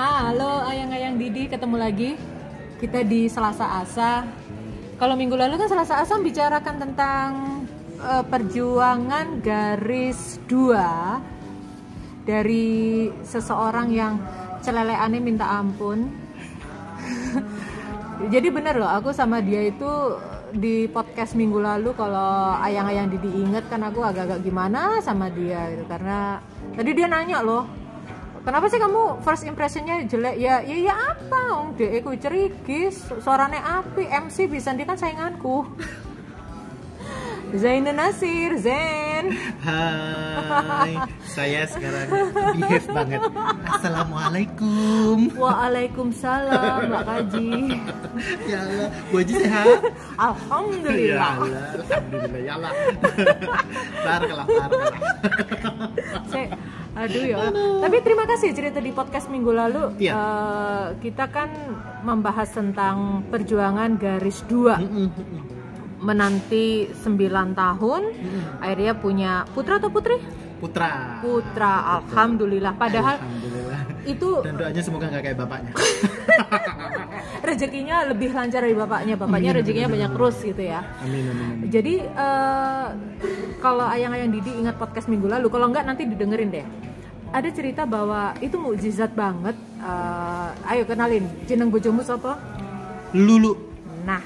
Halo ayang-ayang Didi, ketemu lagi kita di Selasa Asa. Kalau minggu lalu kan Selasa Asa bicarakan tentang uh, perjuangan garis dua dari seseorang yang celeleannya minta ampun. Jadi bener loh, aku sama dia itu di podcast minggu lalu kalau ayang-ayang Didi inget kan aku agak-agak gimana sama dia gitu karena tadi dia nanya loh kenapa sih kamu first impressionnya jelek ya ya ya apa om dek aku cerigis suaranya api MC bisa dia kan sainganku Zainun Nasir, Zen. Hai, saya sekarang behave banget. Assalamualaikum. Waalaikumsalam, Mbak Kaji. ya Allah, Bu Haji sehat? Alhamdulillah. Ya Allah, Alhamdulillah, ya Allah. Barakallah, barakallah. Aduh ya. Tapi terima kasih cerita di podcast minggu lalu. Iya. Eh, kita kan membahas tentang perjuangan garis dua. menanti 9 tahun akhirnya punya putra atau putri Putra. putra alhamdulillah padahal Alhamdulillah. itu Dan doanya semoga nggak kayak bapaknya. rezekinya lebih lancar dari bapaknya bapaknya Amin, rezekinya amin, banyak amin. terus gitu ya Amin, amin, amin. jadi eh, kalau ayang-ayang Didi ingat podcast minggu lalu kalau enggak nanti didengerin deh ada cerita bahwa itu mukjizat banget Eh, ayo kenalin jeneng bojomu apa Lulu. Nah,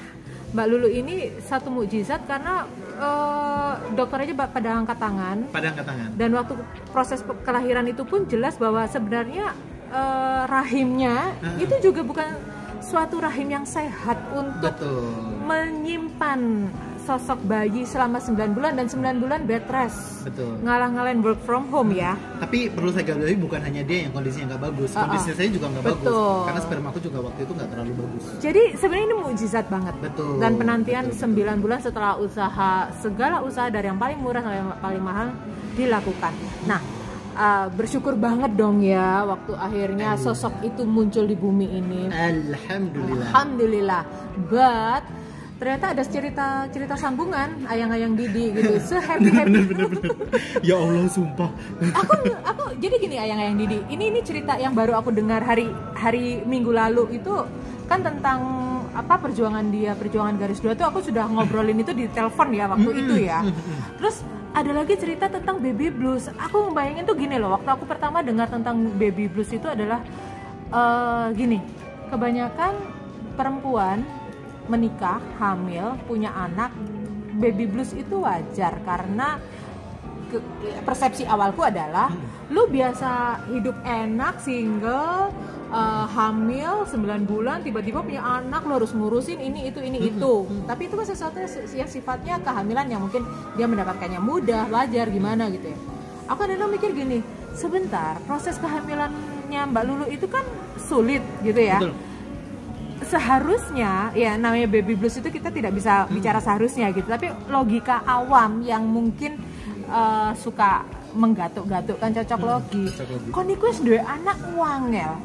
Mbak Lulu ini satu mukjizat karena eh, dokter aja pada angkat tangan Pada angkat tangan. dan waktu proses kelahiran itu pun jelas bahwa sebenarnya eh, rahimnya Ah. itu juga bukan suatu rahim yang sehat untuk Betul. menyimpan sosok bayi selama 9 bulan dan 9 bulan bed rest. Betul. Ngalah-ngalahin work from home ya. Tapi perlu saya garis bawahi bukan hanya dia yang kondisinya nggak bagus, ah. kondisi saya juga nggak bagus. Betul. Karena sperma aku juga waktu itu nggak terlalu bagus. Jadi sebenarnya ini mukjizat banget. Betul, Dan penantian betul, 9 bulan setelah usaha segala usaha dari yang paling murah sampai yang paling mahal dilakukan. Nah, uh, bersyukur banget dong ya waktu akhirnya sosok itu muncul di bumi ini. Alhamdulillah. Alhamdulillah. But ternyata ada cerita cerita sambungan ayang-ayang Didi gitu. Se happy happy. bener bener ya Allah sumpah aku aku jadi gini ayang-ayang Didi. Ini ini cerita yang baru aku dengar hari hari Minggu lalu itu kan tentang apa perjuangan dia perjuangan garis dua tuh aku sudah ngobrolin itu di telepon ya waktu itu ya. Terus ada lagi cerita tentang baby blues. Aku ngebayangin tuh gini loh. Waktu aku pertama dengar tentang baby blues itu adalah eh, gini. Kebanyakan perempuan menikah, hamil, punya anak, baby blues itu wajar karena ke- persepsi awalku adalah lu biasa hidup enak single eh, hamil 9 bulan tiba-tiba punya anak lu harus ngurusin ini itu ini itu. Tapi itu kan sesuatu yang sifatnya kehamilan yang mungkin dia mendapatkannya mudah wajar gimana gitu ya. Aku kadang mikir gini sebentar proses kehamilannya Mbak Lulu itu kan sulit gitu ya. Betul seharusnya ya namanya baby blues itu kita tidak bisa bicara seharusnya gitu. Tapi logika awam yang mungkin eh, suka menggatuk-gatuk kan cocok logi. cocok logi. kok niku wis duwe anak wangel.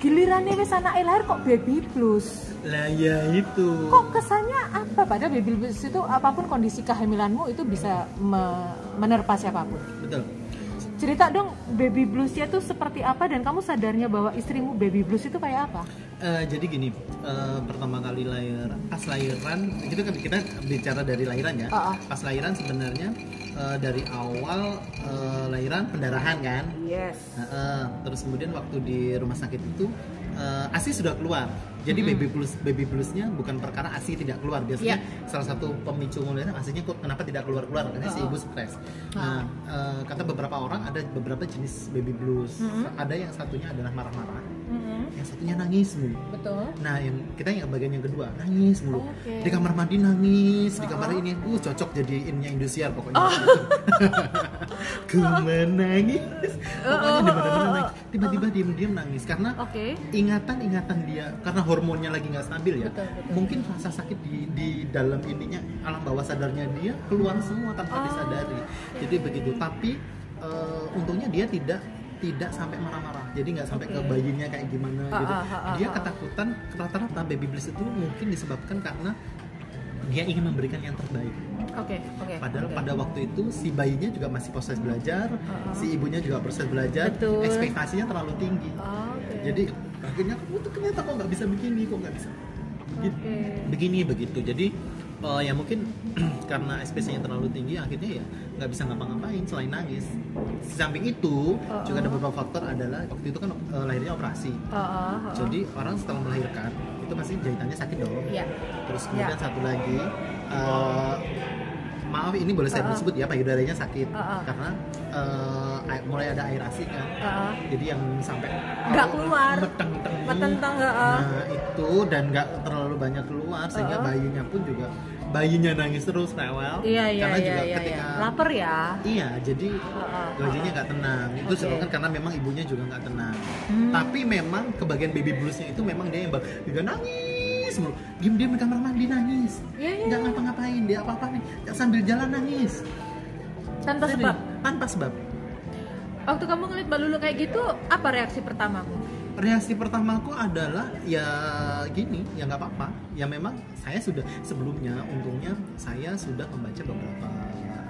Gilirannya wis anak lahir kok baby blues? Lah ya itu. Kok kesannya apa? Padahal baby blues itu apa pun kondisi kehamilanmu itu bisa me- menerpa siapa pun. Betul cerita dong baby bluesnya tuh seperti apa dan kamu sadarnya bahwa istrimu baby blues itu kayak apa? Eh, jadi gini eh, pertama kali lahir pas lahiran itu kan kita bicara dari lahiran ya. Ah, ah. pas lahiran sebenarnya eh, dari awal eh, lahiran pendarahan kan? Yes. Nah, eh, terus kemudian waktu di rumah sakit itu eh, asi sudah keluar jadi baby blues baby bluesnya bukan perkara asi tidak keluar. Biasanya Iya. salah satu pemicu mulainya asinya kok kenapa tidak keluar keluar karena si Oh. ibu stres. Nah eh, kata beberapa orang ada beberapa jenis baby blues. Ada yang satunya adalah marah-marah. Yang satunya nangis mulu betul Nah, yang kita yang bagian yang kedua nangis mulu. Oke. Di kamar mandi nangis, di kamar ini uh cocok jadi innya Indosiar pokoknya. Oh. Ku menangis. Pokoknya di mana-mana nangis. Tiba-tiba diam-diam nangis karena ingatan-ingatan dia karena hormonnya lagi nggak stabil ya. Betul, betul. Mungkin rasa sakit di di dalam ininya alam bawah sadarnya dia keluar semua tanpa Oh. disadari. Jadi begitu. Tapi eh, untungnya dia tidak tidak sampai marah-marah jadi nggak sampai ke Oke. bayinya kayak gimana Ah, gitu ah, ah, dia ketakutan rata-rata baby blues itu mungkin disebabkan karena dia ingin memberikan yang terbaik. Oke, oke. Padahal oke. pada waktu itu si bayinya juga masih proses belajar, Uh-uh. si ibunya juga proses belajar, Betul. ekspektasinya terlalu tinggi. Oh, Oke. Jadi akhirnya kamu tuh ternyata kok nggak bisa begini kok nggak bisa begini, Oke. begini begitu jadi eh, ya mungkin karena SPC-nya terlalu tinggi akhirnya ya nggak bisa ngapa-ngapain selain nangis di samping itu Oh, juga ada oh. beberapa faktor adalah waktu itu kan eh, lahirnya operasi Oh, oh, oh. jadi orang setelah melahirkan itu pasti jahitannya sakit dong Iya. terus kemudian Ya. satu lagi eh, maaf ini boleh saya Uh-uh. sebut ya payudaranya sakit Uh-uh. karena eh, air- mulai ada air asi kan Oh, oh. jadi yang sampai Nggak keluar. meteng-teng Metenteng, heeh. nah itu dan nggak terlalu banyak keluar sehingga Uh-uh. bayinya pun juga bayinya nangis terus rewel Iya iya karena iya juga iya. ketika iya. Lapar ya. iya jadi Heeh, gajinya nggak tenang itu sebabkan karena memang ibunya juga nggak tenang Hmm. tapi memang kebagian baby bluesnya itu memang dia yang juga nangis mulu diem diem di kamar mandi nangis Iya, iya. nggak ngapa-ngapain dia apa apa nih sambil jalan nangis Tanpa sebab. tanpa sebab Waktu kamu ngeliat Mbak Lulu kayak gitu, apa reaksi pertamamu? Reaksi pertamaku adalah ya gini ya nggak apa-apa ya memang saya sudah sebelumnya untungnya saya sudah membaca beberapa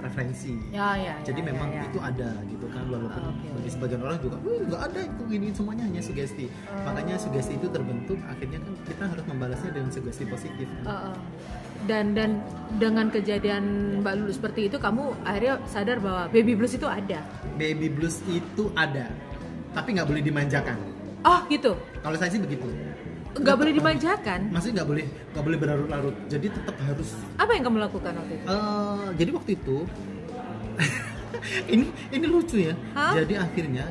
referensi Ya ya. jadi ya, memang ya, ya. itu ada gitu kan walaupun Oh, oke, bagi oke. sebagian orang juga nggak ada itu gini semuanya hanya sugesti Oh. makanya sugesti itu terbentuk akhirnya kan kita harus membalasnya dengan sugesti positif kan. Uh, uh. Dan dan dengan kejadian Mbak Lulu seperti itu, kamu akhirnya sadar bahwa baby blues itu ada. baby blues itu ada tapi nggak boleh dimanjakan Oh gitu. kalau saya sih begitu Nggak boleh dimanjakan. maksudnya nggak boleh nggak boleh berlarut-larut jadi tetap harus Apa yang kamu lakukan waktu itu? Eh, jadi waktu itu ini ini lucu ya. Hah? Jadi akhirnya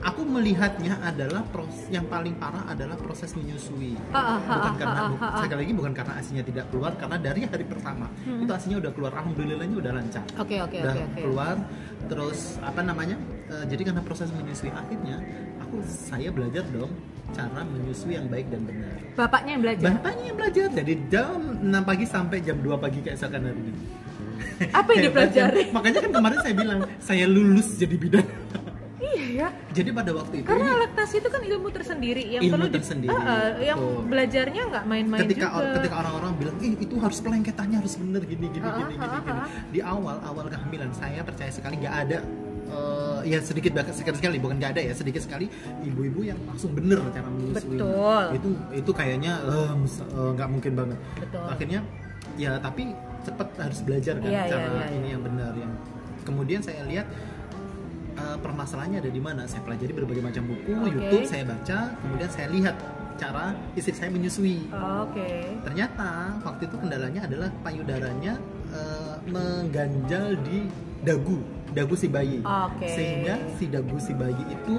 aku melihatnya adalah proses yang paling parah adalah proses menyusui. Ah, ah, bukan ah, karena bu- sekali lagi bukan karena asinya tidak keluar karena dari hari pertama Hmm. itu asinya udah keluar alhamdulillahnya udah lancar. Oke oke udah oke oke. keluar terus apa namanya? eh, jadi karena proses menyusui akhirnya saya belajar dong cara menyusui yang baik dan benar. Bapaknya yang belajar. Bapaknya yang belajar dari jam 6 pagi sampai jam 2 pagi kayak seakan hari ini. Apa yang dipelajari? Makanya kan kemarin saya bilang saya lulus jadi bidan. Iya ya. jadi pada waktu itu Karena laktasi itu kan ilmu tersendiri yang Ilmu perlu di- tersendiri, ah, yang belajarnya nggak main-main ketika juga. ketika orang-orang bilang ih itu harus pelengketannya harus bener gini gini gini ah, gini ah, gini. ah. Di awal awal kehamilan saya percaya sekali nggak ada eh, ya sedikit sekali sekali bukan nggak ada ya sedikit sekali ibu-ibu yang langsung bener cara menyusui Betul. itu itu kayaknya eh, eh, nggak mungkin banget Betul. akhirnya ya tapi cepet harus belajar kan Iya, iya, cara iya, ini iya. yang benar yang kemudian saya lihat eh, permasalahannya ada di mana saya pelajari berbagai macam buku Oke. YouTube saya baca kemudian saya lihat cara istri saya menyusui Oh, Oke. ternyata waktu itu kendalanya adalah payudaranya eh, mengganjal di dagu dagu si bayi Oke. sehingga si dagu si bayi itu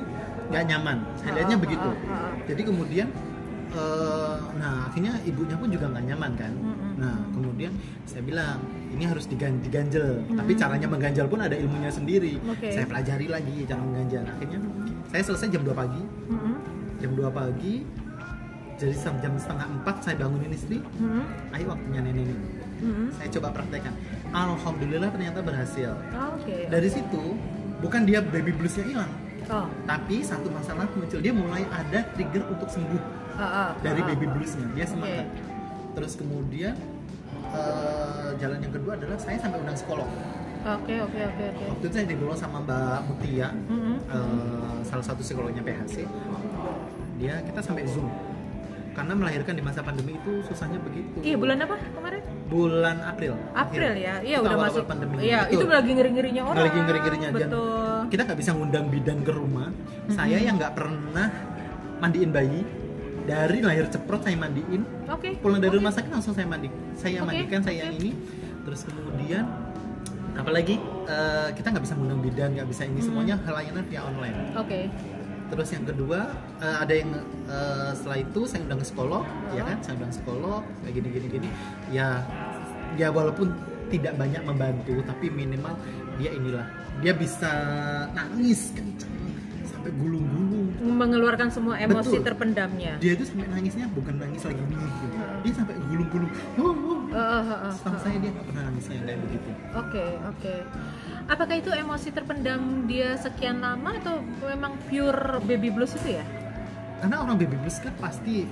nggak nyaman saya lihatnya Ah, begitu ah, ah, ah. jadi kemudian eh, nah akhirnya ibunya pun juga nggak nyaman kan Mm-mm. nah kemudian saya bilang ini harus digan- diganjel tapi caranya mengganjal pun ada ilmunya sendiri Oke. saya pelajari lagi cara mengganjal akhirnya saya selesai jam 2 pagi Mm-mm. jam 2 pagi jadi jam setengah empat saya bangunin istri Mm-mm. ayo waktunya nenek Mm-mm. saya coba praktekkan alhamdulillah ternyata berhasil Oh, Oke. dari situ bukan dia baby bluesnya hilang Oh. tapi satu masalah muncul dia mulai ada trigger untuk sembuh ah, ah, dari ah, baby bluesnya dia semangat Oke. terus kemudian eh, jalan yang kedua adalah saya sampai undang psikolog Oke oke oke oke. waktu itu saya dibawa sama Mbak Mutia Mm-mm. eh, salah satu psikolognya PHC dia kita sampai zoom karena melahirkan di masa pandemi itu susahnya begitu Iya bulan apa kemarin? Bulan April April ya, iya udah masuk. pandemi Iya Betul. itu lagi ngeri ngerinya orang. lagi ngeri-ngerinya dan Betul. kita nggak bisa ngundang bidan ke rumah saya yang nggak pernah mandiin bayi dari lahir ceprot saya mandiin Oke. pulang dari rumah sakit langsung saya mandi saya mandikan saya yang ini terus kemudian apalagi eh, kita nggak bisa ngundang bidan nggak bisa ini Hmm. semuanya layanan via online Oke. Terus yang kedua eh, ada yang eh, setelah itu saya undang psikolog ya kan saya undang psikolog kayak gini gini gini ya ya walaupun tidak banyak membantu tapi minimal dia inilah dia bisa nangis kencang sampai gulung-gulung Mengeluarkan semua emosi Betul. terpendamnya. dia itu sampai nangisnya bukan nangis lagi nih gitu. dia sampai gulung-gulung oh, oh. Eh, eh, setahu eh. saya dia nggak pernah nangisnya yang kayak begitu Oke, oke. Apakah itu emosi terpendam dia sekian lama atau memang pure baby blues itu ya? karena orang baby blues kan pasti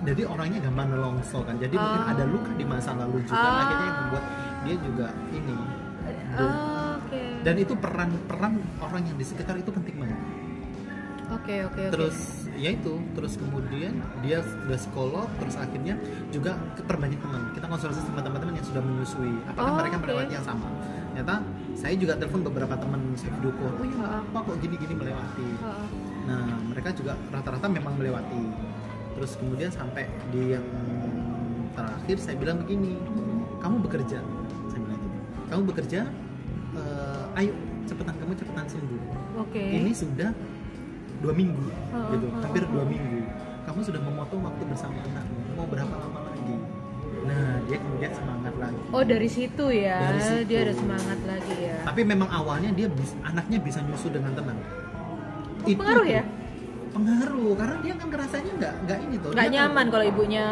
jadi orangnya gampang nelongso kan jadi mungkin Ah. ada luka di masa lalu juga Ah. akhirnya yang membuat dia juga ini Oh, Oke. dan itu peran peran orang yang di sekitar itu penting banget Oke oke oke. terus ya itu terus kemudian dia sudah psikolog terus akhirnya juga perbanyak teman kita konsultasi sama teman-teman yang sudah menyusui apakah Oh, mereka oke. melewati yang sama ternyata saya juga telepon beberapa teman saya oh Ah. apa kok gini-gini melewati? Heeh. nah mereka juga rata-rata memang melewati. Terus kemudian sampai di yang terakhir saya bilang begini kamu bekerja? Saya bilang gitu. Kamu bekerja? Eh, ayo cepetan kamu cepetan sembuh. Oke. ini sudah dua minggu Oh, gitu. oh, hampir dua minggu. Kamu sudah memotong waktu bersama anakmu. Mau berapa lama dia kemudian semangat lagi Oh dari situ ya. Dari situ. Dia ada semangat lagi ya. tapi memang awalnya dia bis- anaknya bisa nyusu dengan tenang Oh, pengaruh ya? pengaruh karena dia kan ngerasanya nggak nggak ini tuh Nggak nyaman kalau ibunya.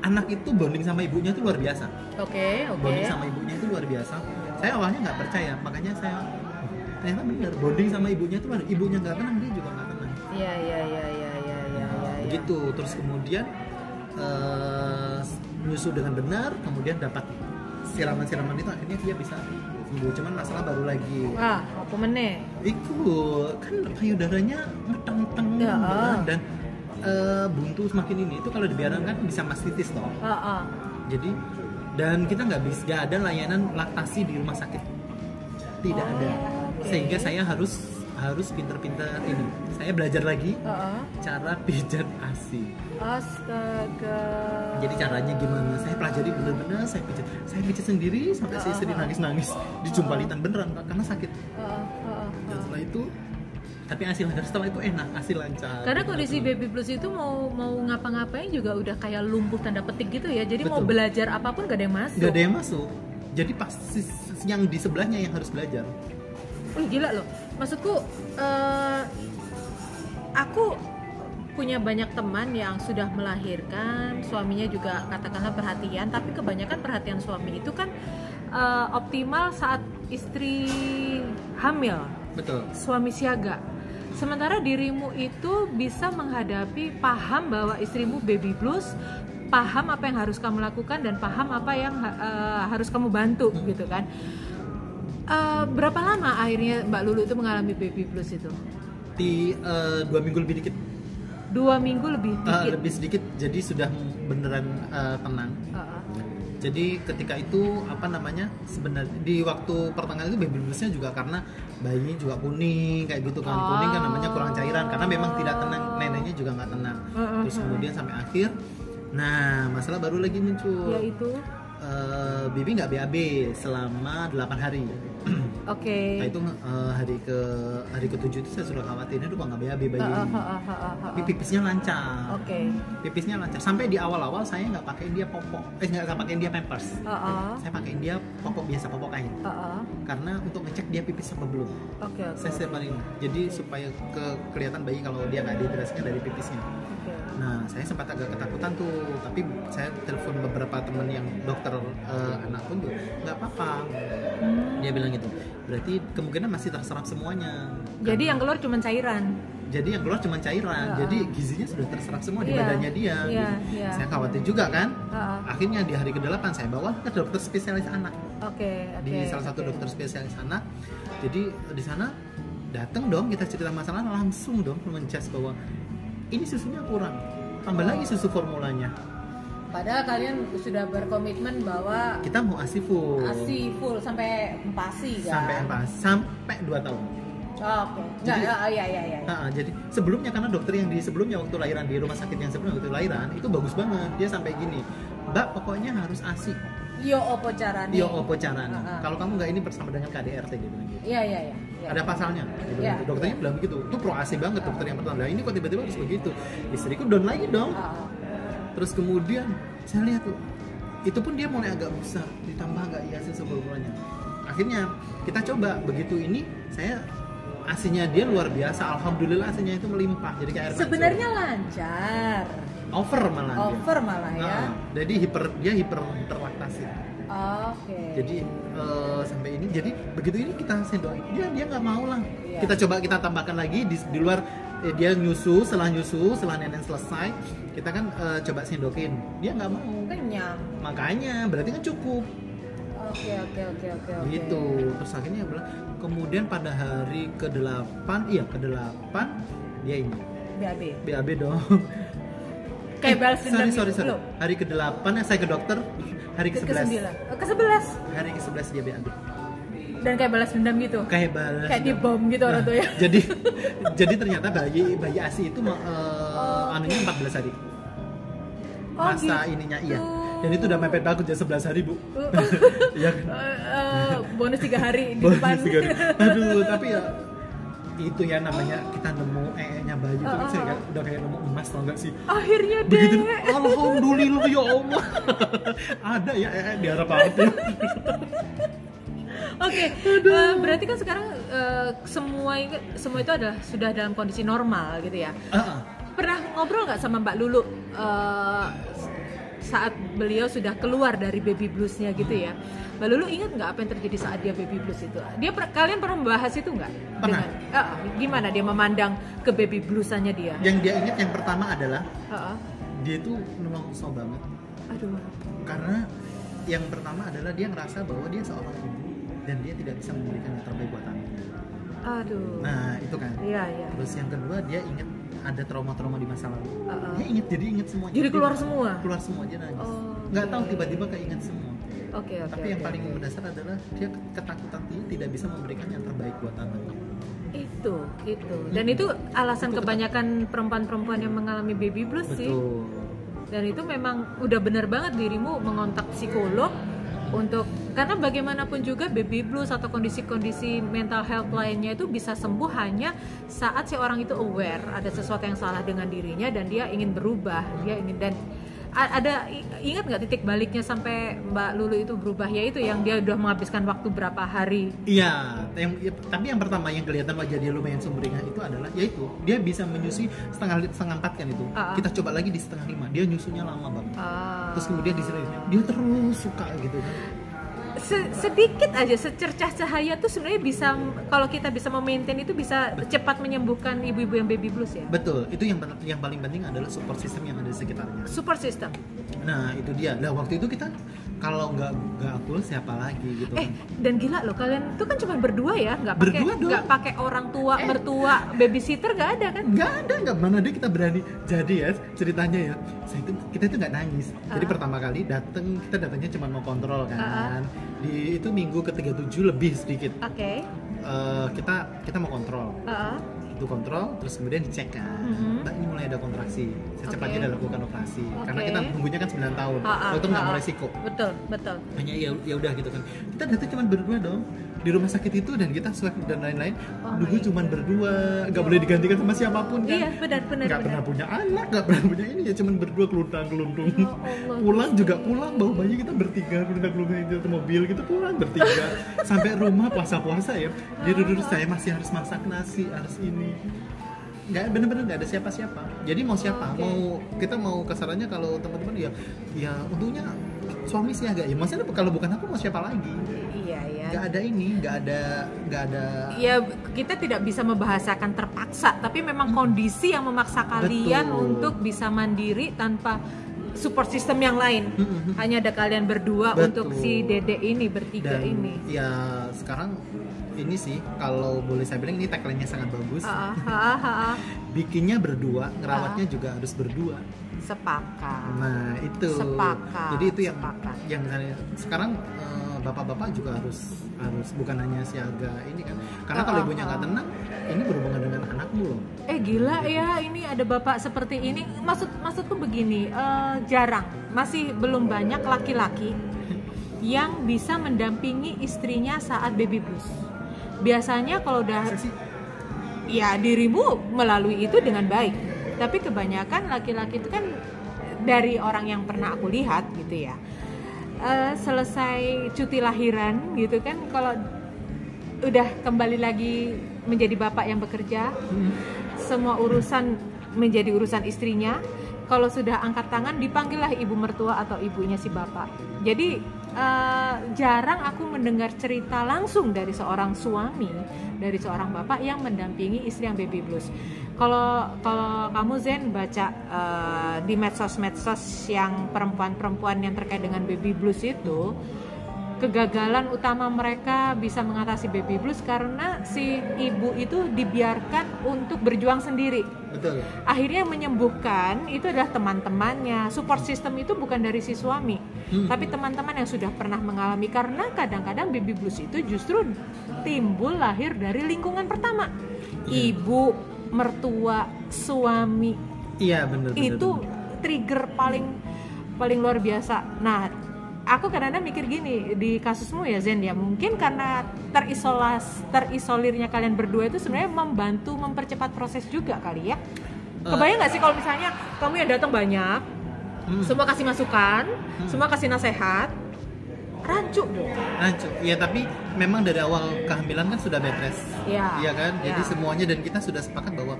anak itu bonding sama ibunya itu luar biasa Oke oke. bonding sama ibunya itu luar biasa saya awalnya nggak percaya makanya saya ternyata benar bonding sama ibunya itu ibunya nggak tenang dia juga nggak tenang Iya iya iya iya iya iya. iya. begitu terus kemudian eh, nyusu dengan benar kemudian dapat siraman-siraman itu akhirnya dia bisa sembuh cuman masalah baru lagi Ah apa meneh? itu kan payudaranya ngeteng-teng Ya. beneran, dan eh, buntu semakin ini itu kalau dibiarkan kan bisa mastitis toh Ah ah. jadi dan kita nggak bisa nggak ada layanan laktasi di rumah sakit tidak ada oke. sehingga saya harus harus pinter-pinter ini saya belajar lagi Ah ah. cara pijat asi Astaga. jadi caranya gimana saya pelajari bener-bener saya pijat saya pijat sendiri sampai saya istri nangis-nangis di jumpalitan beneran karena sakit ah, ah, dan ah. setelah itu tapi hasil lancar setelah itu enak hasil lancar Karena kondisi baby blues itu mau mau ngapa-ngapain juga udah kayak lumpuh tanda petik gitu ya. Jadi mau Betul. belajar apa pun gak ada yang masuk. nggak ada yang masuk jadi pasti yang di sebelahnya yang harus belajar Wih gila loh. Maksudku eh, aku punya banyak teman yang sudah melahirkan, suaminya juga katakanlah perhatian, tapi kebanyakan perhatian suami itu kan eh, optimal saat istri hamil, betul suami siaga. Sementara dirimu itu bisa menghadapi paham bahwa istrimu baby blues, paham apa yang harus kamu lakukan dan paham apa yang eh, harus kamu bantu gitu kan. Eh, berapa lama akhirnya Mbak Lulu itu mengalami baby blues itu? di eh, dua minggu lebih dikit Dua minggu lebih Eh, dikit. lebih sedikit jadi sudah beneran eh, tenang Heeh. jadi ketika itu apa namanya sebenarnya di waktu pertengahan itu baby bluesnya juga karena bayinya juga kuning kayak gitu kan kuning kan namanya kurang cairan karena memang tidak tenang neneknya juga nggak tenang Mm-mm. terus kemudian sampai akhir nah masalah baru lagi muncul Yaitu, Eh, Bibi nggak BAB selama 8 hari oke. nah itu eh, hari ke hari ketujuh itu saya sudah khawatir ini kok nggak BAB bayi Heeh, ini heeh, heeh, tapi heeh. pipisnya lancar Oke. pipisnya lancar sampai di awal-awal saya nggak pakai dia popok eh nggak pakai dia pampers Heeh, saya pakai dia popok biasa popok kain heeh. karena untuk ngecek dia pipis apa belum Oke, oke. saya setiap hari ini. jadi supaya ke kelihatan bayi kalau dia nggak dehidrasinya dari pipisnya Oke. Nah saya sempat agak ketakutan tuh tapi saya telepon beberapa teman yang dokter eh, anak pun tuh nggak apa-apa Hmm. dia bilang gitu berarti kemungkinan masih terserap semuanya Jadi yang keluar cuma cairan. jadi yang keluar cuma cairan Ah. jadi gizinya sudah terserap semua di Iya, badannya dia iya, gitu. iya. saya khawatir juga kan Heeh. akhirnya di hari ke-8 saya bawa ke dokter spesialis anak Oke, oke. di salah satu oke. dokter spesialis anak jadi di sana datang dong kita cerita masalah langsung dong menjas bahwa ini susunya kurang. Tambah lagi susu formulanya. Padahal kalian sudah berkomitmen bahwa kita mau asi full. ASI full sampai empasi kan? sampai apa sampai 2 tahun. Oh, Oke. Enggak, Jadi- oh, iya iya iya. Nah, jadi sebelumnya karena dokter yang di sebelumnya waktu lahiran di rumah sakit yang sebelumnya waktu lahiran itu bagus banget. Dia sampai gini mbak pokoknya harus asi Yo opo carane? Yo opo caranya. Ah, ah. Kalau kamu nggak ini bersama dengan KDRT dia bilang gitu. Iya iya iya. iya. Ada pasalnya. Gitu. Dokternya iya. bilang begitu. Itu pro AC banget dokter yang pertama. Nah, ini kok tiba-tiba harus begitu. Istriku down lagi dong. Ah, ah. Terus kemudian saya lihat tuh itu pun dia mulai agak besar ditambah nggak iya sebelumnya. Akhirnya kita coba begitu ini saya asinya dia luar biasa. Alhamdulillah asinya itu melimpah. Jadi kayak. Sebenarnya lancar. Over malah dia. Over malah ya. Jadi hiper dia hiper hiperlaktasi. Oke. jadi eh, sampai ini jadi begitu ini kita sendokin dia dia nggak mau lah Iya. kita coba kita tambahkan lagi di, di luar eh, dia nyusu setelah nyusu setelah nenek selesai kita kan eh, coba sendokin dia nggak mau kenyang. makanya berarti kan cukup Oke oke oke oke oke. gitu terus akhirnya dia bilang kemudian pada hari ke-8 iya ke-8 dia ini BAB. BAB dong Kayak balas sorry dendam sorry gitu. sorry Loh. hari ke-8 ya saya ke dokter hari Ke ke-11 sembilan. Ke sebelas. hari ke-11 dia BAB Dan kayak balas dendam gitu. kayak balas Kayak di dendam. bom gitu orang Nah, tuh ya. jadi jadi ternyata bayi bayi ASI itu uh, anunya 14 hari Oh, masa gitu. ininya iya dan itu udah mepet banget jadi 11 hari bu Iya kan? Eh, eh, bonus tiga hari di Bonus depan. tiga hari. aduh tapi ya itu ya namanya kita nemu ee-nya bayi itu kan Oh, saya oh, kayak, udah kayak nemu emas tau gak sih Akhirnya deh. begitu alhamdulillah ya Allah ada ya ee di Arab Arab Oke, eh, berarti kan sekarang eh, semua semua itu adalah sudah dalam kondisi normal gitu ya. Ah, ah. Pernah ngobrol nggak sama Mbak Lulu eh, saat beliau sudah keluar dari baby bluesnya gitu ya? Mbak Lulu ingat nggak apa yang terjadi saat dia baby blues itu? Dia per- kalian pernah membahas itu nggak? Pernah. Dengan- eh, gimana dia memandang ke baby bluesannya dia? yang dia ingat yang pertama adalah Heeh. dia itu nelongso banget aduh. karena yang pertama adalah dia ngerasa bahwa dia seorang ibu dan dia tidak bisa memberikan yang terbaik buat anaknya. Aduh. Nah itu kan. Iya iya. Terus yang kedua dia ingat ada trauma-trauma di masa lalu. Uh-uh. Dia ingat jadi ingat semua. Jadi keluar semua? Keluar semua dia nangis. Oh, Nggak tahu oke. tiba-tiba keinget semua. Oke oke. Tapi yang oke, paling oke. mendasar adalah dia ketakutan dia tidak bisa memberikan yang terbaik buat anaknya. itu itu dan itu alasan Itu kebanyakan perempuan-perempuan yang mengalami baby blues sih Betul. dan itu memang udah bener banget dirimu mengontak psikolog untuk karena bagaimanapun juga baby blues atau kondisi-kondisi mental health lainnya itu bisa sembuh hanya saat si orang itu aware ada sesuatu yang salah dengan dirinya dan dia ingin berubah dia ingin dan ada ingat nggak titik baliknya sampai Mbak Lulu itu berubah ya itu yang dia udah menghabiskan waktu berapa hari Iya, yang, ya, tapi yang pertama yang kelihatan wajah dia lumayan sumringah itu adalah yaitu dia bisa menyusui setengah setengah empat kan itu. Ah, ah. Kita coba lagi di setengah lima, dia nyusunya lama banget. Ah. Terus kemudian di sini dia terus suka gitu kan. Se- sedikit aja secercah cahaya tuh sebenarnya bisa kalau kita bisa memaintain itu bisa cepat menyembuhkan ibu-ibu yang baby blues ya Betul, itu yang yang paling penting adalah support system yang ada di sekitarnya. support system Nah itu dia. Nah waktu itu kita kalau nggak nggak aku siapa lagi gitu eh kan. dan gila loh kalian tuh kan cuma berdua ya nggak pakai Berdua nggak pakai orang tua mertua babysitter nggak ada kan Nggak ada, nggak mana ada kita berani. Jadi ya ceritanya ya, saya itu kita itu nggak nangis. Jadi Ah. pertama kali datang kita datangnya cuma mau kontrol kan. Ah, Di itu minggu ke 37 lebih sedikit. oke Eh, kita kita mau kontrol. Heeh. Itu kontrol, terus kemudian dicek kan. Mhm. Mbak ini ada kontraksi. Secepatnya Oke. dilakukan operasi. Karena Oke. kita nunggunya kan 9 tahun. Ah, ah, Kalau itu nggak ah, mau ah. resiko. betul betul. Hanya ya ya udah gitu kan. Kita datang cuma berdua dong. Di rumah sakit itu dan kita swab dan lain-lain. Oh dulu my cuma berdua. Nggak boleh digantikan sama siapa pun kan. Iya benar benar nggak pernah punya anak nggak pernah punya ini. Ya cuma berdua kelundang kelundung. Ya Allah, pulang juga pulang. Bawa bayi kita bertiga kelundang kelundung di satu mobil gitu pulang bertiga. Sampai rumah puasa puasa ya dia duduk saya masih harus masak nasi harus ini nggak bener-bener nggak ada siapa-siapa jadi mau siapa Oke. mau kita mau kasarannya kalau teman-teman ya ya untungnya suami sih agak ya maksudnya kalau bukan aku mau siapa lagi iya iya nggak ada ini nggak ada nggak ada ya kita tidak bisa membahasakan terpaksa tapi memang kondisi yang memaksa kalian Betul. untuk bisa mandiri tanpa support system yang lain Mm-mm. hanya ada kalian berdua Betul. untuk si dede ini bertiga dan ini ya sekarang ini sih kalau boleh saya bilang ini tagline-nya sangat bagus Ah, ah, ah, ah, ah. bikinnya berdua ngerawatnya juga harus berdua sepakat nah itu Sepakat, jadi itu yang sepakat. yang sekarang eh, bapak-bapak juga harus harus bukan hanya siaga ini kan. Karena kalau Ah, ibunya nggak tenang ini berhubungan dengan anakmu loh. Eh gila ya ini ada bapak seperti ini. Maksud maksudku begini eh, jarang masih belum banyak laki-laki yang bisa mendampingi istrinya saat baby blues. Biasanya kalau udah Masa sih? Ya dirimu melalui itu dengan baik. Tapi kebanyakan laki-laki itu kan dari orang yang pernah aku lihat gitu ya eh, selesai cuti lahiran gitu kan kalau udah kembali lagi menjadi bapak yang bekerja Hmm. semua urusan menjadi urusan istrinya kalau sudah angkat tangan dipanggillah ibu mertua atau ibunya si bapak jadi eh, jarang aku mendengar cerita langsung dari seorang suami dari seorang bapak yang mendampingi istri yang baby blues kalau kalau kamu Zen baca eh, di medsos-medsos yang perempuan-perempuan yang terkait dengan baby blues itu kegagalan utama mereka bisa mengatasi baby blues karena si ibu itu dibiarkan untuk berjuang sendiri. betul Akhirnya menyembuhkan itu adalah teman-temannya. Support system itu bukan dari si suami, Hmm. tapi teman-teman yang sudah pernah mengalami karena kadang-kadang baby blues itu justru timbul lahir dari lingkungan pertama. Iya. Ibu, mertua, suami iya bener, itu bener. trigger paling paling luar biasa. Nah, aku kadang-kadang mikir gini di kasusmu ya Zen ya, mungkin karena terisolas terisolirnya kalian berdua itu sebenarnya membantu mempercepat proses juga kali ya. Kebayang nggak sih kalau misalnya kamu yang datang banyak, Hmm. semua kasih masukan, semua kasih nasehat, rancu dong. Rancu. Iya tapi memang dari awal kehamilan kan sudah bed rest. Iya. Iya kan? Jadi Iya. semuanya dan kita sudah sepakat bahwa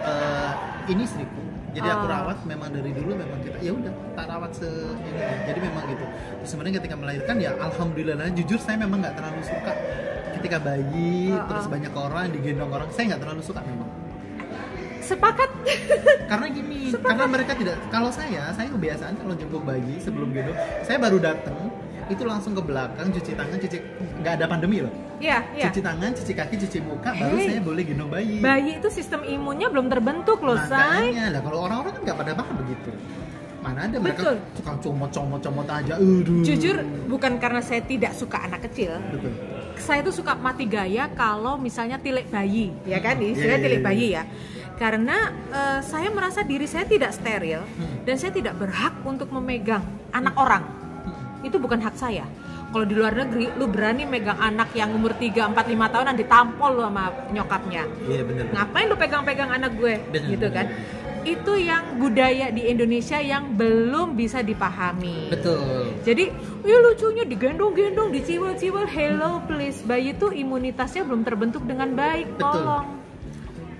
eh, ini istriku. Jadi aku Ah. rawat memang dari dulu memang kita ya udah tak rawat se ini. Jadi memang gitu. Terus sebenarnya ketika melahirkan ya alhamdulillah jujur saya memang nggak terlalu suka ketika bayi Ah, terus ah. banyak orang digendong orang saya nggak terlalu suka memang Sepakat. karena gini karena mereka tidak kalau saya saya kebiasaan kalau jemput bayi sebelum gendong saya baru datang itu langsung ke belakang cuci tangan cuci nggak ada pandemi loh Iya, iya. cuci tangan cuci kaki cuci muka baru Hey. saya boleh gendong bayi Bayi itu sistem imunnya belum terbentuk loh, say. makanya lah kalau orang-orang kan nggak pada paham begitu mana ada mereka Betul. suka comot-comot-comot aja aduh Jujur, bukan karena saya tidak suka anak kecil, betul saya tuh suka mati gaya kalau misalnya tilik bayi, ya kan? Istilahnya iya, tilik iya, bayi ya. Karena eh, saya merasa diri saya tidak steril Hmm. dan saya tidak berhak untuk memegang anak orang. Itu bukan hak saya. Kalau di luar negeri, lu berani megang anak yang umur 3, 4, 5 tahunan ditampol lu sama nyokapnya. iya bener Ngapain lu pegang-pegang anak gue? Bener, gitu bener, kan. bener. Itu yang budaya di Indonesia yang belum bisa dipahami. betul Jadi, ya lucunya digendong-gendong, diciwil-ciwil, hello please. Bayi tuh imunitasnya belum terbentuk dengan baik, Betul. tolong.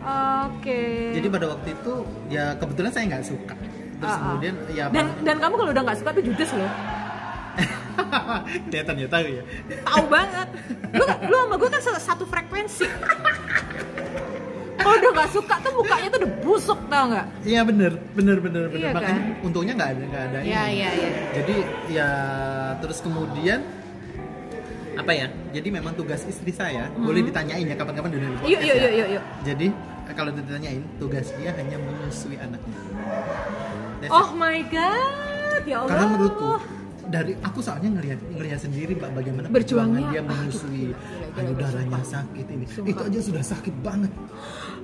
Oke. jadi pada waktu itu ya kebetulan saya nggak suka terus Ah, ah. kemudian ya dan dan kamu kalau udah nggak suka tuh judes loh. kelihatan ya tahu ya Tahu banget. Lu lu sama gue kan satu frekuensi. kalau udah nggak suka tuh mukanya tuh udah busuk tau nggak? Iya bener, bener bener bener. Iya, Makanya kan? untungnya nggak ada nggak ada Iya iya iya. Jadi ya terus kemudian apa ya? Jadi memang tugas istri saya boleh ditanyain ya kapan-kapan Mhm. Yuk yuk ya. yuk yuk yuk. Jadi kalau ditanyain tugas dia hanya menyusui anaknya. That's Oh it. my god, ya Allah. Karena menurutku dari aku soalnya ngelihat ngelihat sendiri mbak bagaimana perjuangan dia menyusui payudaranya sakit ini. Itu aja sudah sakit banget.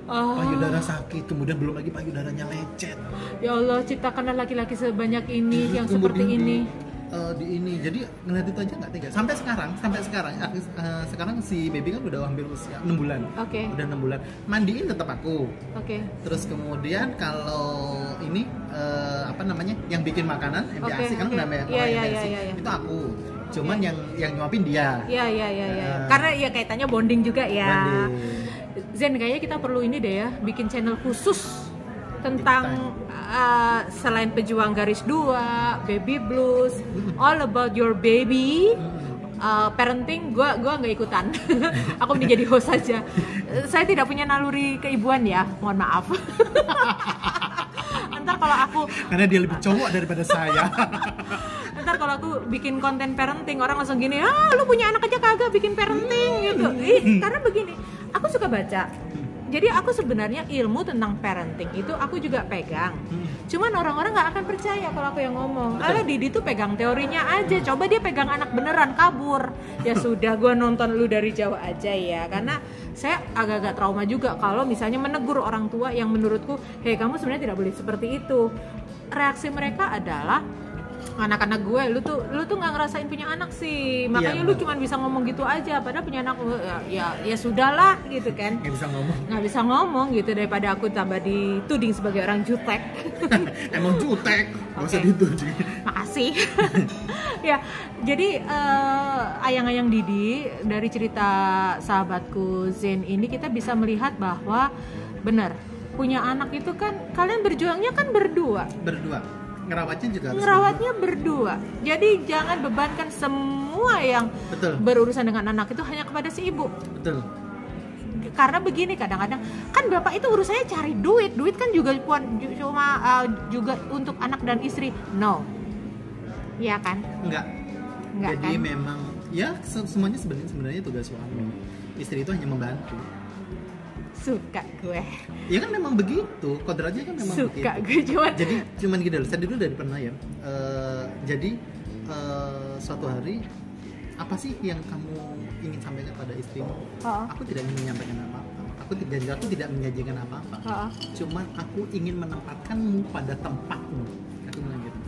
Oh, payudara sakit kemudian belum lagi payudaranya lecet. Ya Allah, ciptakanlah laki-laki sebanyak ini yang seperti ini. Eh, di ini jadi ngeliat itu aja nggak tega sampai sekarang sampai sekarang eh, sekarang si baby kan udah hampir usia 6 bulan Oke. udah enam bulan mandiin tetap aku Oke. terus kemudian kalau ini eh, apa namanya yang bikin makanan yang biasa kan oke. namanya Iya, yang iya, basic, iya, iya. itu aku cuman yang yang nyuapin dia Iya iya iya iya. Karena ya kaitannya bonding juga ya. Banding. Zen kayaknya kita perlu ini deh ya, bikin channel khusus tentang uh, selain pejuang garis dua, baby blues, all about your baby. Uh, parenting, gua gua nggak ikutan. Aku menjadi host saja. Saya tidak punya naluri keibuan ya, mohon maaf. Ntar kalau aku karena dia lebih cowok daripada saya ntar kalau aku bikin konten parenting orang langsung gini ah lu punya anak aja kagak bikin parenting gitu ih karena begini aku suka baca jadi aku sebenarnya ilmu tentang parenting itu aku juga pegang. Cuman orang-orang nggak akan percaya kalau aku yang ngomong. Ala Didi tuh pegang teorinya aja. Coba dia pegang anak beneran kabur. Ya sudah gua nonton lu dari jauh aja ya. Karena saya agak-agak trauma juga kalau misalnya menegur orang tua yang menurutku hei kamu sebenarnya tidak boleh seperti itu. Reaksi mereka adalah anak-anak gue lu tuh lu tuh nggak ngerasain punya anak sih. Makanya lu bener. cuma bisa ngomong gitu aja padahal punya anak ya ya, ya sudahlah gitu kan. Nggak bisa ngomong. Nggak bisa ngomong gitu daripada aku tambah dituding sebagai orang jutek. Emang jutek nggak usah dituding. Makasih. Ya jadi eh, ayang-ayang Didi dari cerita sahabatku Zen ini kita bisa melihat bahwa benar punya anak itu kan kalian berjuangnya kan berdua. Berdua ngerawatnya juga harus ngerawatnya berdua. Jadi jangan bebankan semua yang Betul. berurusan dengan anak itu hanya kepada si ibu. berdua. betul Karena begini kadang-kadang kan bapak itu urusannya cari duit, duit kan juga cuma uh, juga untuk anak dan istri. No. Iya kan? enggak Enggak jadi kan? memang ya se- semuanya sebenarnya sebenarnya tugas suami istri itu hanya membantu suka gue. Ya kan memang begitu kodratnya kan memang suka begitu. gue cuman jadi cuman gini loh saya dulu dari pernah ya eh, jadi eh, suatu hari apa sih yang kamu ingin sampaikan pada istrimu? Oh. aku tidak ingin menyampaikan apa-apa. Aku tidak aku tidak menyajikan apa-apa. Oh. cuman aku ingin menempatkanmu pada tempatmu. Aku bilang gitu.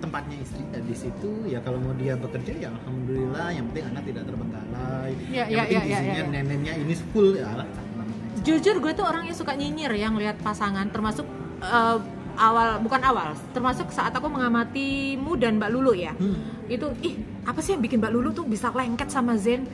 Tempatnya istri ya di situ ya kalau mau dia bekerja ya alhamdulillah. Yang penting anak tidak terbengkalai. Ya, yang ya, penting ya, ya, gizinya ya, ya. neneknya ini full ya jujur gue tuh orang yang suka nyinyir yang lihat pasangan termasuk eh, awal bukan awal termasuk saat aku mengamatimu dan Mbak Lulu ya Hmm. itu ih apa sih yang bikin Mbak Lulu tuh bisa lengket sama Zen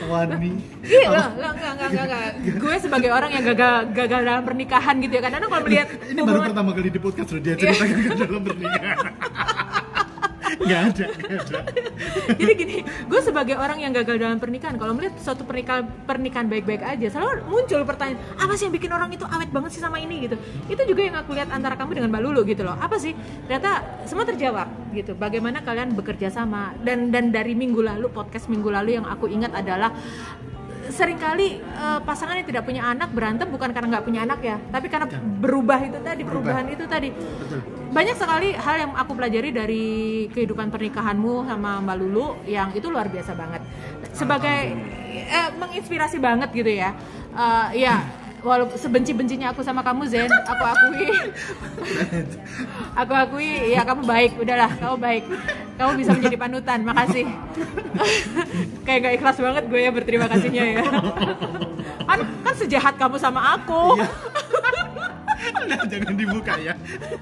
Wani Iya, lo, lo, enggak, enggak, enggak, enggak. Gue sebagai orang yang gagal gagal dalam pernikahan gitu ya. Kadang-kadang kalau melihat ini baru hubungan- pertama kali di podcast loh dia Iya. cerita gagal dalam pernikahan nggak ada ada Jadi gini, gue sebagai orang yang gagal dalam pernikahan, kalau melihat suatu pernikahan pernikahan baik-baik aja, selalu muncul pertanyaan, apa sih yang bikin orang itu awet banget sih sama ini gitu. Itu juga yang aku lihat antara kamu dengan Mbak Lulu gitu loh. Apa sih? Ternyata semua terjawab gitu. Bagaimana kalian bekerja sama dan dan dari minggu lalu podcast minggu lalu yang aku ingat adalah sering kali eh, pasangan yang tidak punya anak berantem bukan karena nggak punya anak ya, tapi karena Ya. berubah itu tadi, Berubah. perubahan itu tadi. Betul. Banyak sekali hal yang aku pelajari dari kehidupan pernikahanmu sama Mbak Lulu yang itu luar biasa banget. Sebagai eh, menginspirasi banget gitu ya. Eh, ya walaupun sebenci-bencinya aku sama kamu Zen aku akui. Aku akui ya kamu baik. Udahlah kamu baik. Kamu bisa menjadi panutan. Makasih kayak gak ikhlas banget gue ya berterima kasihnya ya kan kan sejahat kamu sama aku nah, jangan dibuka ya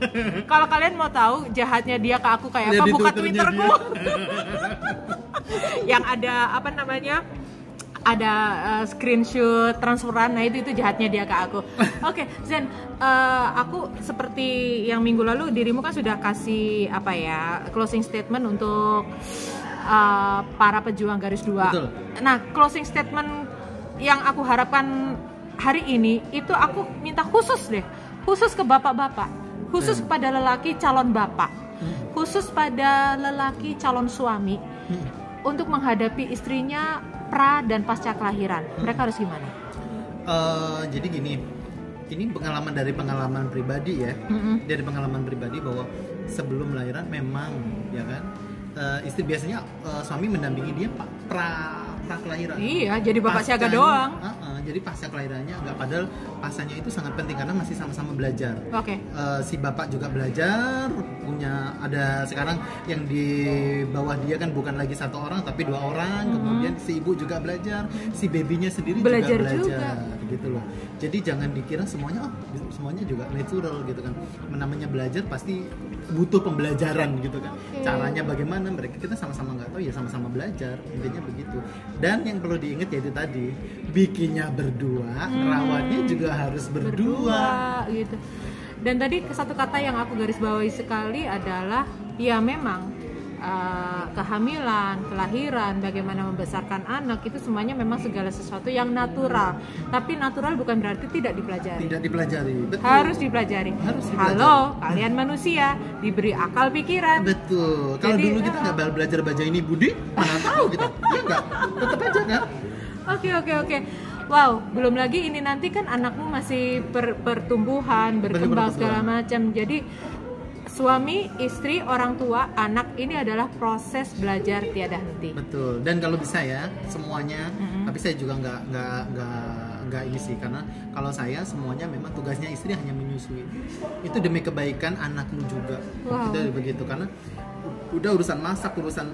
Kalau kalian mau tahu jahatnya dia ke aku kayak Lihat apa, buka Twitterku. yang ada apa namanya? Ada uh, screenshot transferan, nah itu itu jahatnya dia ke aku. Oke, Zen, uh, aku seperti yang minggu lalu dirimu kan sudah kasih apa ya closing statement untuk uh, para pejuang garis dua. Betul. Nah, closing statement yang aku harapkan hari ini itu aku minta khusus deh, khusus ke bapak-bapak, khusus Hmm. pada lelaki calon bapak, khusus pada lelaki calon suami Hmm. untuk menghadapi istrinya pra dan pasca kelahiran. Mereka harus gimana? Eh, jadi gini ini pengalaman dari pengalaman pribadi ya Mm-mm. dari pengalaman pribadi bahwa sebelum lahiran memang ya kan eh, istri biasanya eh, suami mendampingi dia pak pra pra kelahiran Iya, jadi bapak siaga Pascanya- doang. Uh-uh, jadi pasca kelahirannya nggak padahal pasanya itu sangat penting karena masih sama-sama belajar Oke. Eh, si bapak juga belajar punya ada sekarang yang di bawah dia kan bukan lagi satu orang tapi dua orang kemudian si ibu juga belajar si babynya sendiri Belajar juga juga. belajar gitu loh jadi jangan dikira semuanya oh semuanya juga natural gitu kan namanya belajar pasti butuh pembelajaran gitu kan Oke. caranya bagaimana mereka kita sama-sama nggak tahu ya sama-sama belajar intinya begitu dan yang perlu diingat yaitu tadi bikinnya berdua rawatnya juga harus berdua, gitu. Dan tadi satu kata yang aku garis bawahi sekali adalah ya memang uh, kehamilan, kelahiran, bagaimana membesarkan anak itu semuanya memang segala sesuatu yang natural. Tapi natural bukan berarti tidak dipelajari. tidak dipelajari betul Harus dipelajari. Harus dipelajari. Halo, kalian manusia diberi akal pikiran. betul kalau Jadi, dulu kita ah. nggak belajar baca ini budi mana tahu kita ya nggak tetap aja kan Oke oke oke. Wow, belum lagi ini nanti kan anakmu masih per- pertumbuhan, berkembang segala macam. Jadi suami, istri, orang tua, anak ini adalah proses belajar tiada henti. Betul. Dan kalau bisa ya semuanya. Mm-mm. Tapi saya juga nggak nggak nggak nggak ini sih karena kalau saya semuanya memang tugasnya istri hanya menyusui. Itu demi kebaikan anakmu juga. Wow. Itu begitu karena udah urusan masak, urusan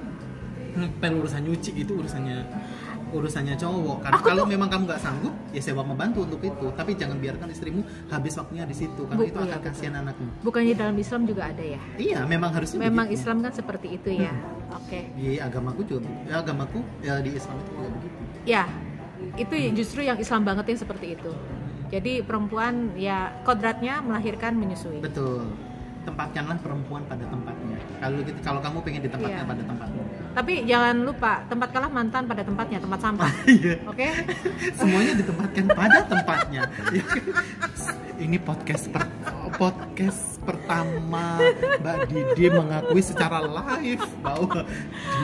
ngepel, urusan nyuci itu urusannya urusannya cowok. Karena Aku kalau tuh- memang kamu nggak sanggup, ya sewa membantu untuk itu. Tapi jangan biarkan istrimu habis waktunya di situ karena Bu- itu iya, akan betul. kasihan anakmu. Bukannya dalam Islam juga ada ya? Iya, memang harusnya Memang begitu. Islam kan seperti itu ya. Oke. di agamaku juga ya agamaku ya di Islam itu juga begitu. Ya, itu justru yang Islam banget yang seperti itu. Jadi perempuan ya kodratnya melahirkan menyusui. Betul. Tempatkanlah perempuan pada tempatnya. Kalau gitu, kalau kamu pengen ditempatkan Iya. pada tempatnya. Tapi jangan lupa tempatkanlah mantan pada tempatnya tempat sampah. Iya. oke? Semuanya ditempatkan pada tempatnya. Ini podcast per, podcast pertama Mbak Didi mengakui secara live bahwa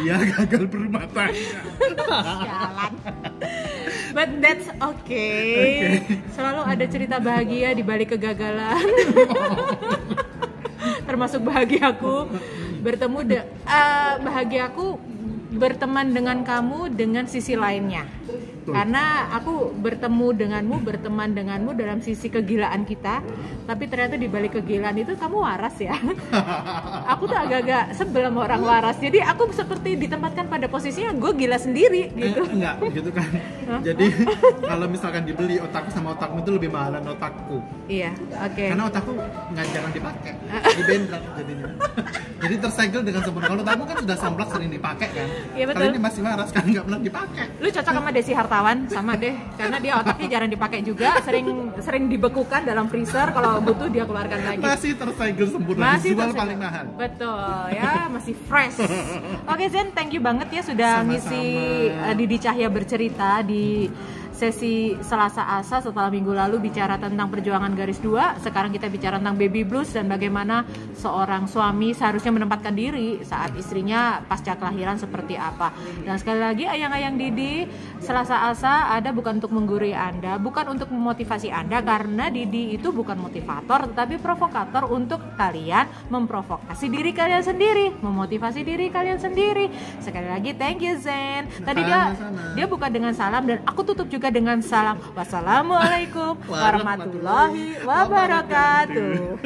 dia gagal berumah tangga jalan. But that's okay. selalu ada cerita bahagia di balik kegagalan termasuk bahagiaku bertemu de eh, bahagiaku berteman dengan kamu dengan sisi lainnya karena aku bertemu denganmu berteman denganmu dalam sisi kegilaan kita tapi ternyata di balik kegilaan itu kamu waras ya. Aku tuh agak-agak sebel sama orang waras. Jadi aku seperti ditempatkan pada posisinya gue gila sendiri gitu. Eh, enggak gitu kan. Jadi kalau misalkan dibeli otakku sama otakmu itu lebih mahalan otakku. Iya oke. Karena otakku nggak jangan dipakai. Dibendrak jadinya. Jadi tersegel dengan sempurna. Kalau otakmu kan sudah samplak sering dipakai kan. Iya, betul. kali ini masih waras kan nggak pernah dipakai. Lu cocok sama Desi Hartawan sama deh. Karena dia otaknya jarang dipakai juga sering sering dibekukan dalam freezer. Kalau butuh dia keluarkan lagi. Masih tersegel sempurna masih dijual tersedia. paling mahal betul ya masih fresh. Oke Zen thank you banget ya sudah Sama-sama. ngisi uh, Didi Cahya bercerita di sesi Selasa Asa setelah minggu lalu bicara tentang perjuangan garis dua. Sekarang kita bicara tentang baby blues dan bagaimana seorang suami seharusnya menempatkan diri saat istrinya pasca kelahiran seperti apa. Dan sekali lagi ayang-ayang Didi Selasa Asa ada bukan untuk menggurui Anda bukan untuk memotivasi Anda karena Didi itu bukan motivator tetapi provokator untuk kalian memprovokasi diri kalian sendiri memotivasi diri kalian sendiri. Sekali lagi thank you Zen. Tadi dia dia buka dengan salam dan aku tutup juga dengan salam wassalamualaikum warahmatullahi wabarakatuh